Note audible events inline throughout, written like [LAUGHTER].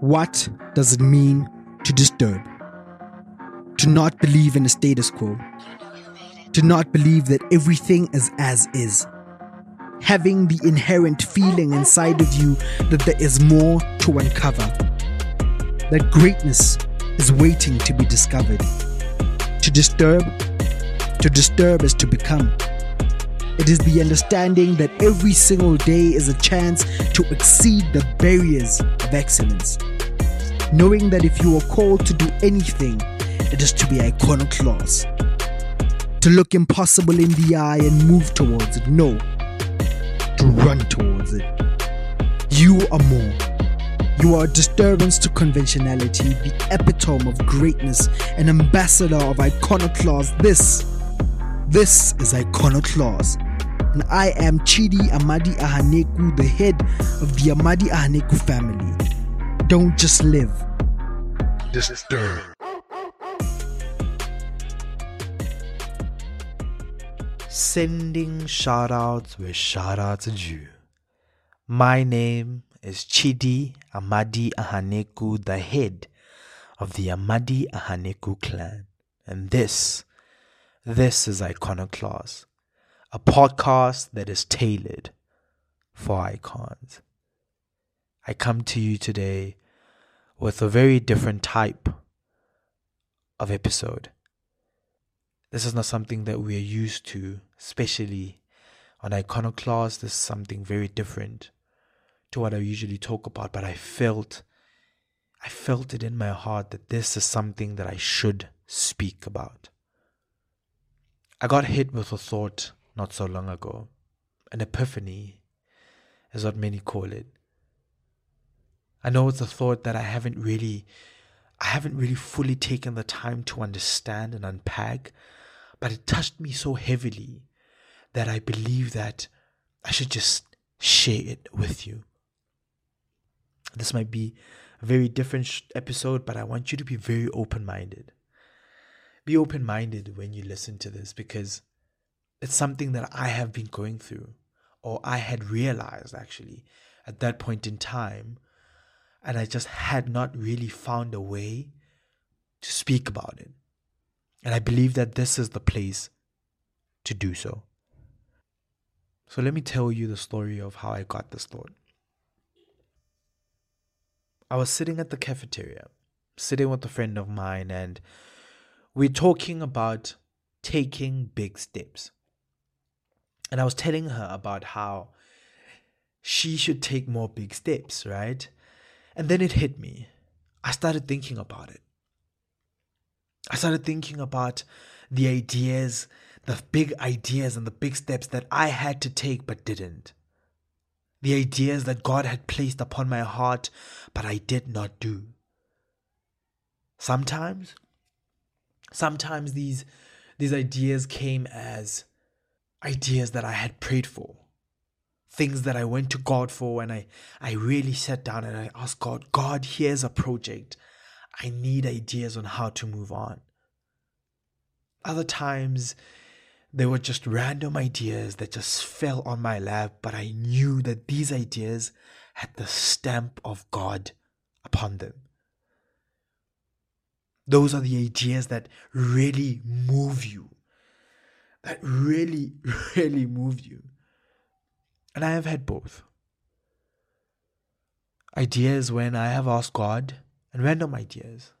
What does it mean to disturb? To not believe in a status quo. To not believe that everything is as is. Having the inherent feeling inside of you that there is more to uncover. That greatness is waiting to be discovered. To disturb, to disturb is to become. It is the understanding that every single day is a chance to exceed the barriers of excellence. Knowing that if you are called to do anything, it is to be iconoclast. To look impossible in the eye and move towards it. No, to run towards it. You are more. You are a disturbance to conventionality, the epitome of greatness, an ambassador of iconoclast. This, this is iconoclast and I am Chidi Amadi Ahaneku, the head of the Amadi Ahaneku family. Don't just live. Disturb. Sending shoutouts where shoutouts are due. My name is Chidi Amadi Ahaneku, the head of the Amadi Ahaneku clan. And this, this is Iconoclast a podcast that is tailored for icons. I come to you today with a very different type of episode. This is not something that we are used to, especially on Iconoclast. This is something very different to what I usually talk about, but I felt I felt it in my heart that this is something that I should speak about. I got hit with a thought not so long ago. An epiphany is what many call it. I know it's a thought that I haven't really I haven't really fully taken the time to understand and unpack, but it touched me so heavily that I believe that I should just share it with you. This might be a very different episode, but I want you to be very open minded. Be open minded when you listen to this because it's something that I have been going through, or I had realized actually at that point in time, and I just had not really found a way to speak about it. And I believe that this is the place to do so. So let me tell you the story of how I got this thought. I was sitting at the cafeteria, sitting with a friend of mine, and we're talking about taking big steps. And I was telling her about how she should take more big steps, right? And then it hit me. I started thinking about it. I started thinking about the ideas, the big ideas and the big steps that I had to take but didn't. The ideas that God had placed upon my heart but I did not do. Sometimes, sometimes these, these ideas came as ideas that I had prayed for, things that I went to God for, and I, I really sat down and I asked God, God, here's a project. I need ideas on how to move on. Other times, they were just random ideas that just fell on my lap, but I knew that these ideas had the stamp of God upon them. Those are the ideas that really move you that really, [LAUGHS] really moved you? And I have had both. Ideas when I have asked God, and random ideas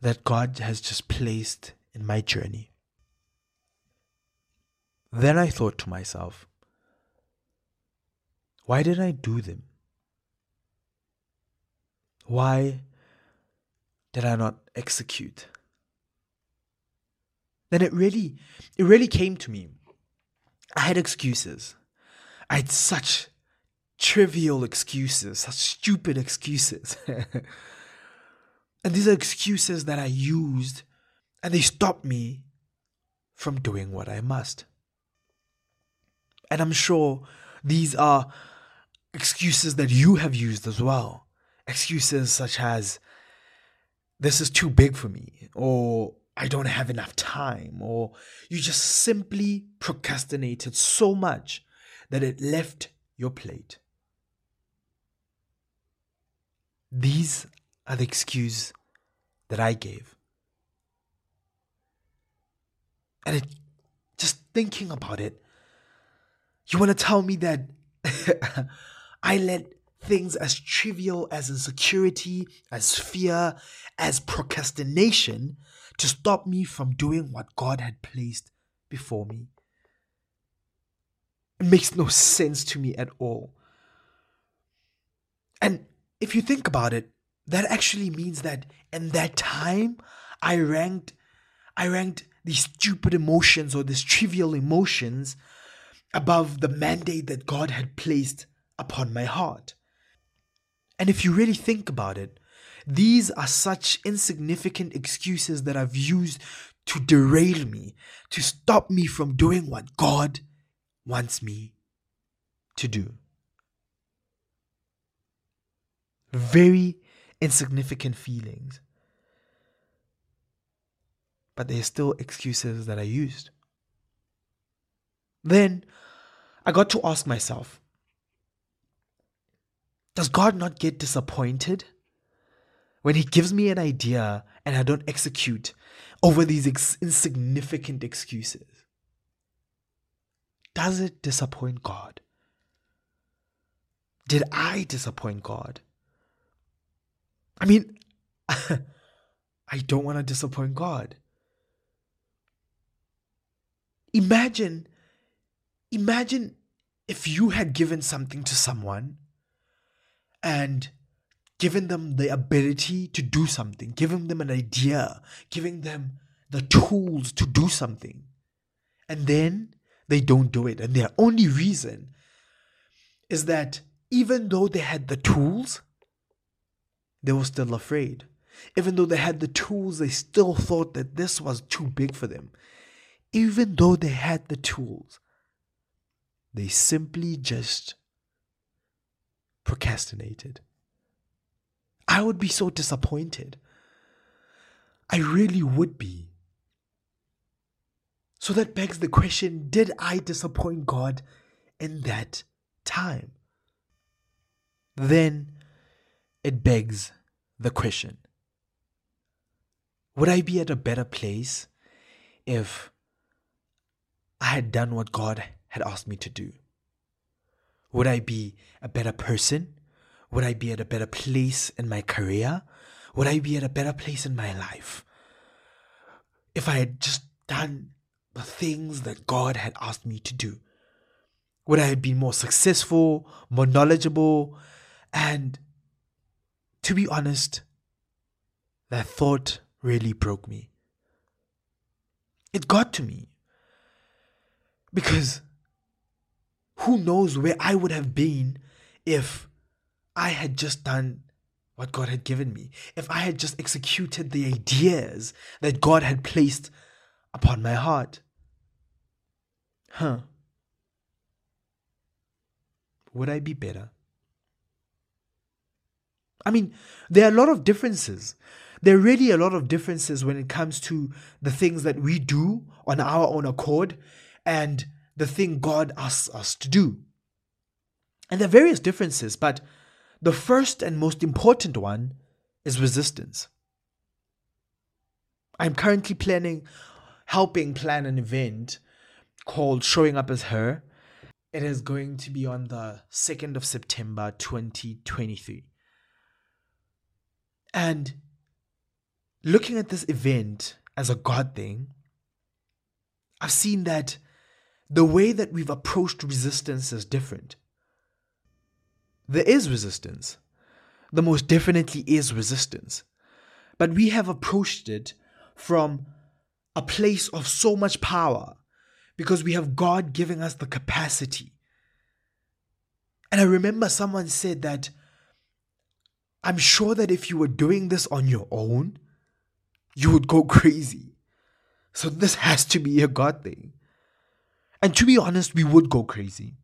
that God has just placed in my journey. Then I thought to myself, why did I do them? Why did I not execute? Then it really, it really came to me. I had excuses. I had such trivial excuses, such stupid excuses. [LAUGHS] and these are excuses that I used and they stopped me from doing what I must. And I'm sure these are excuses that you have used as well. Excuses such as, this is too big for me, or I don't have enough time, or you just simply procrastinated so much that it left your plate. These are the excuse that I gave. And it, just thinking about it, you want to tell me that [LAUGHS] I let things as trivial as insecurity, as fear, as procrastination to stop me from doing what God had placed before me. It makes no sense to me at all. And if you think about it, that actually means that in that time I ranked I ranked these stupid emotions or these trivial emotions above the mandate that God had placed upon my heart. And if you really think about it, these are such insignificant excuses that I've used to derail me, to stop me from doing what God wants me to do. Very insignificant feelings. But they're still excuses that I used. Then I got to ask myself Does God not get disappointed when He gives me an idea and I don't execute over these ex- insignificant excuses? Does it disappoint God? Did I disappoint God? I mean, [LAUGHS] I don't want to disappoint God. Imagine, imagine if you had given something to someone and given them the ability to do something, giving them an idea, giving them the tools to do something, and then they don't do it. And their only reason is that even though they had the tools, they were still afraid. Even though they had the tools, they still thought that this was too big for them. Even though they had the tools, they simply just procrastinated. I would be so disappointed. I really would be. So that begs the question did I disappoint God in that time? Then it begs the question Would I be at a better place if I had done what God had asked me to do? Would I be a better person? Would I be at a better place in my career? Would I be at a better place in my life? If I had just done the things that God had asked me to do, would I have been more successful, more knowledgeable? And to be honest, that thought really broke me. It got to me. Because who knows where I would have been if I had just done what God had given me, if I had just executed the ideas that God had placed upon my heart. Huh. Would I be better? I mean, there are a lot of differences. There are really a lot of differences when it comes to the things that we do on our own accord and the thing God asks us to do. And there are various differences, but the first and most important one is resistance. I'm currently planning, helping plan an event called Showing Up as Her. It is going to be on the 2nd of September 2023. And looking at this event as a God thing, I've seen that the way that we've approached resistance is different. There is resistance. The most definitely is resistance. But we have approached it from a place of so much power because we have God giving us the capacity. And I remember someone said that I'm sure that if you were doing this on your own, you would go [LAUGHS] crazy. So this has to be a God thing. And to be honest, we would go crazy.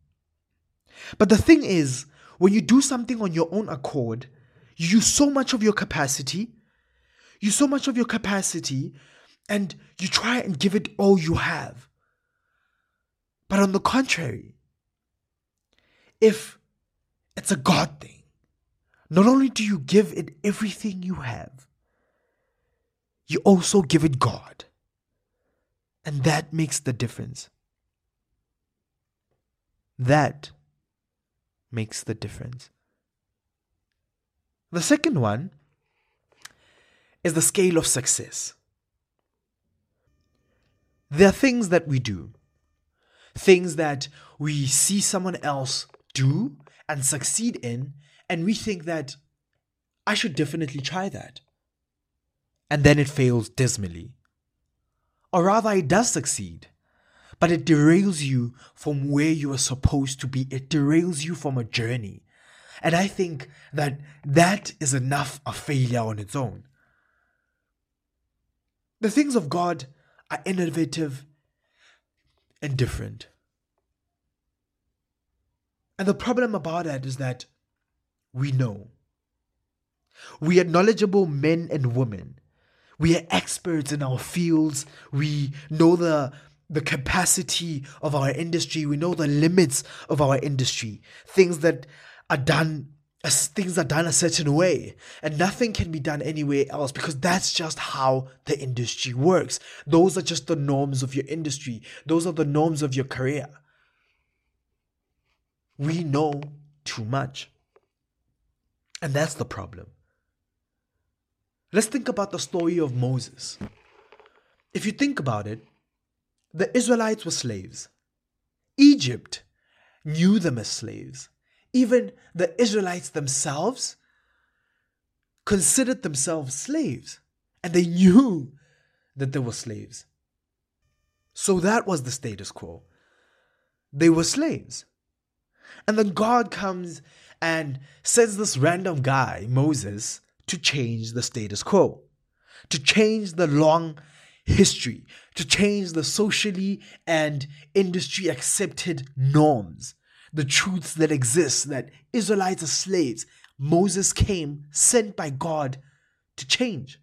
But the thing is, when you do something on your own accord, you use so much of your capacity, you use so much of your capacity, and you try and give it all you have. But on the contrary, if it's a God thing, not only do you give it everything you have, you also give it God. And that makes the difference. That makes the difference. The second one is the scale of success. There are things that we do, things that we see someone else do and succeed in, and we think that I should definitely try that. And then it fails dismally. Or rather, it does succeed, but it derails you from where you are supposed to be. It derails you from a journey. And I think that that is enough of failure on its own. The things of God are innovative and different. And the problem about that is that we know. We are knowledgeable men and women. We are experts in our fields. We know the the capacity of our industry. We know the limits of our industry. Things that are done things are done a certain way and nothing can be done anywhere else because that's just how the industry works. Those are just the norms of your industry. Those are the norms of your career. We know too much and that's the problem. Let's think about the story of moses. If you think about it the israelites were slaves egypt knew them as slaves even the Israelites themselves considered themselves slaves and they knew that they were slaves. So that was the status quo. They were slaves. And then God comes and sends this random guy, Moses, to change the status quo, to change the long history, to change the socially and industry accepted norms the truths that exist that Israelites are slaves. Moses came sent by God to change.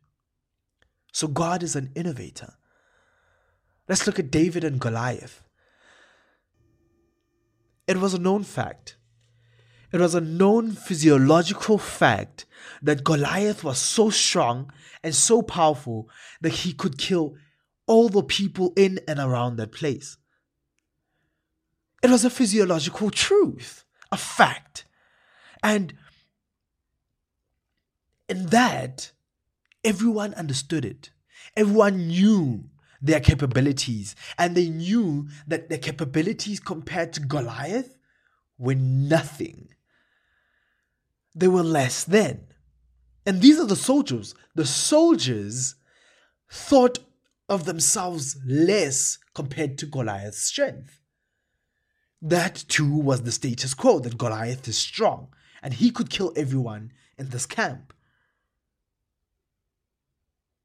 So God is an innovator. Let's look at David and Goliath. It was a known fact. It was a known physiological fact that Goliath was so strong and so powerful that he could kill all the people in and around that place. It was a physiological truth, a fact. And in that, everyone understood it. Everyone knew their capabilities, and they knew that their capabilities compared to Goliath were nothing. They were less than. And these are the soldiers. The soldiers thought of themselves less compared to Goliath's strength. That too was the status quo that Goliath is strong and he could kill everyone in this camp.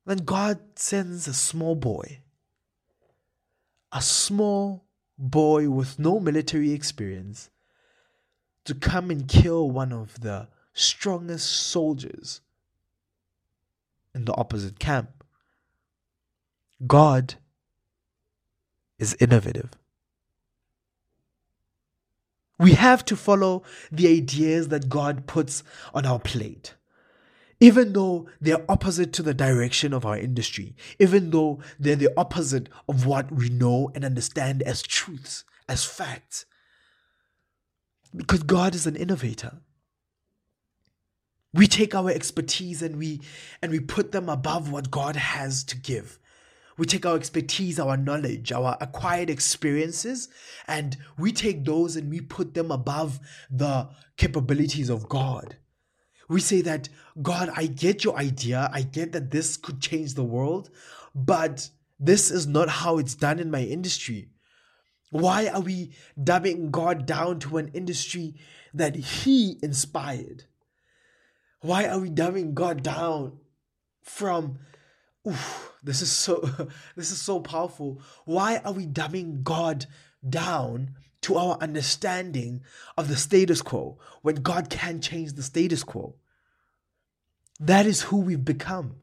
Then God sends a small boy, a small boy with no military experience, to come and kill one of the strongest soldiers in the opposite camp. God is innovative. We have to follow the ideas that God puts on our plate. Even though they're opposite to the direction of our industry, even though they're the opposite of what we know and understand as truths, as facts. Because God is an innovator. We take our expertise and we and we put them above what God has to give. We take our expertise, our knowledge, our acquired experiences, and we take those and we put them above the capabilities of God. We say that, God, I get your idea. I get that this could change the world, but this is not how it's done in my industry. Why are we dumbing God down to an industry that He inspired? Why are we dumbing God down from Oof, this is so [LAUGHS] this is so powerful. Why are we dumbing God down to our understanding of the status quo when God can change the status quo? That is who we've become.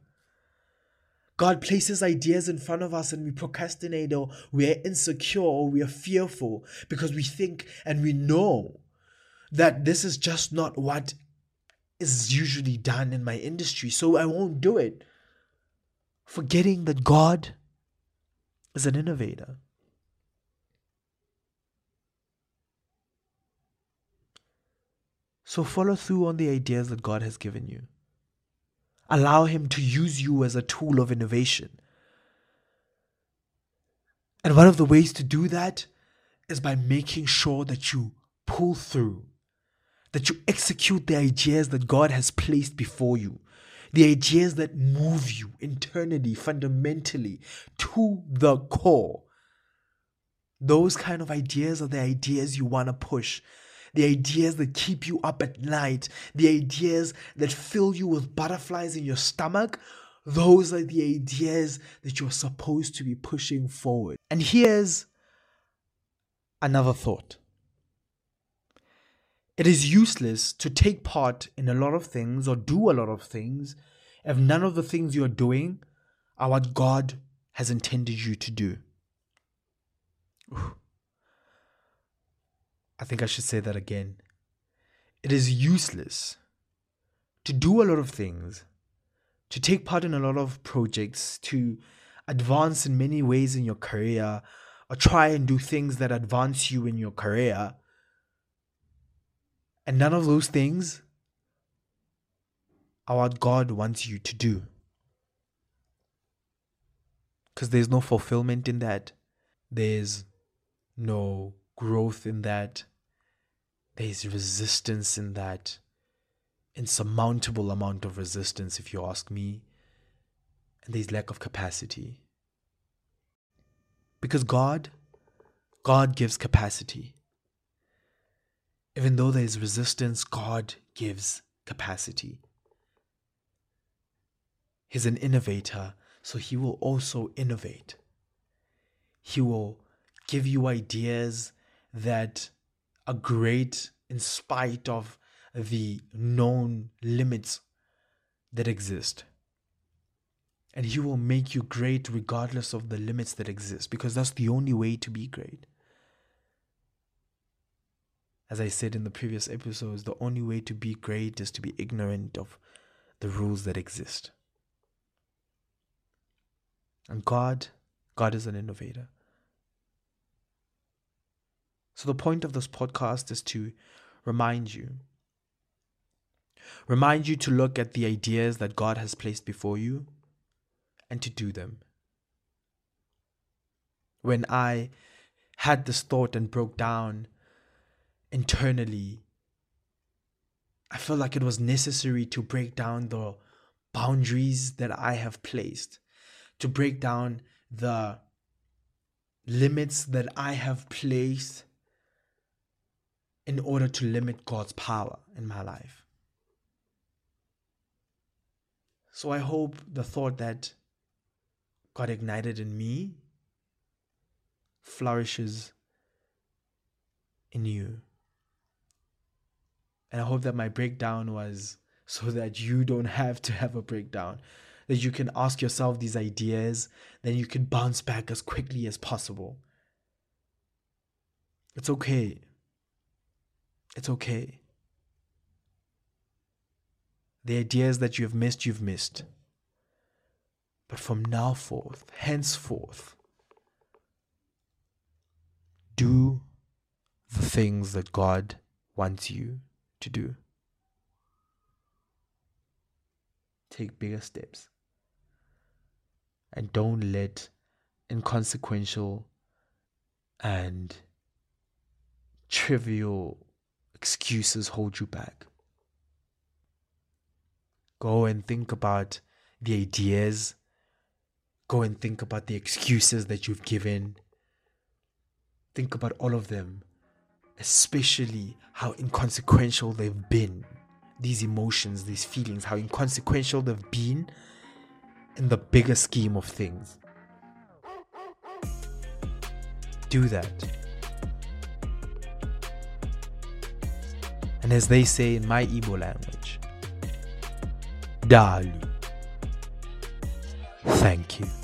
God places ideas in front of us and we procrastinate or we are insecure or we are fearful because we think and we know that this is just not what is usually done in my industry, so I won't do it. Forgetting that God is an innovator. So follow through on the ideas that God has given you. Allow Him to use you as a tool of innovation. And one of the ways to do that is by making sure that you pull through, that you execute the ideas that God has placed before you, the ideas that move you internally, fundamentally, to the core. Those kind of ideas are the ideas you want to push. The ideas that keep you up at night, the ideas that fill you with butterflies in your stomach, those are the ideas that you're supposed to be pushing forward. And here's another thought it is useless to take part in a lot of things or do a lot of things if none of the things you're doing are what God has intended you to do. I think I should say that again. It is useless to do a lot of things, to take part in a lot of projects, to advance in many ways in your career, or try and do things that advance you in your career and none of those things are what God wants you to do. Because there's no fulfillment in that, there's no growth in that, there's resistance in that, insurmountable amount of resistance, if you ask me, and there's lack of capacity. Because God, God gives capacity. Even though there is resistance, God gives capacity. He's an innovator, so He will also innovate. He will give you ideas that are great in spite of the known limits that exist. And He will make you great regardless of the limits that exist, because that's the only way to be great. As I said in the previous episodes, the only way to be great is to be ignorant of the rules that exist. And God, God is an innovator. So the point of this podcast is to remind you remind you to look at the ideas that God has placed before you and to do them. When I had this thought and broke down internally, I felt like it was necessary to break down the boundaries that I have placed, to break down the limits that I have placed in order to limit God's power in my life. So I hope the thought that God ignited in me flourishes in you. And I hope that my breakdown was so that you don't have to have a breakdown. That you can ask yourself these ideas, then you can bounce back as quickly as possible. It's okay. It's okay. The ideas that you have missed, you've missed. But from now forth, henceforth, do the things that God wants you to do. Take bigger steps. And don't let inconsequential and trivial excuses hold you back. Go and think about the ideas. Go and think about the excuses that you've given. Think about all of them especially how inconsequential they've been. These emotions, these feelings, how inconsequential they've been in the bigger scheme of things. Do that. And as they say in my Igbo language, Dalu. Thank you.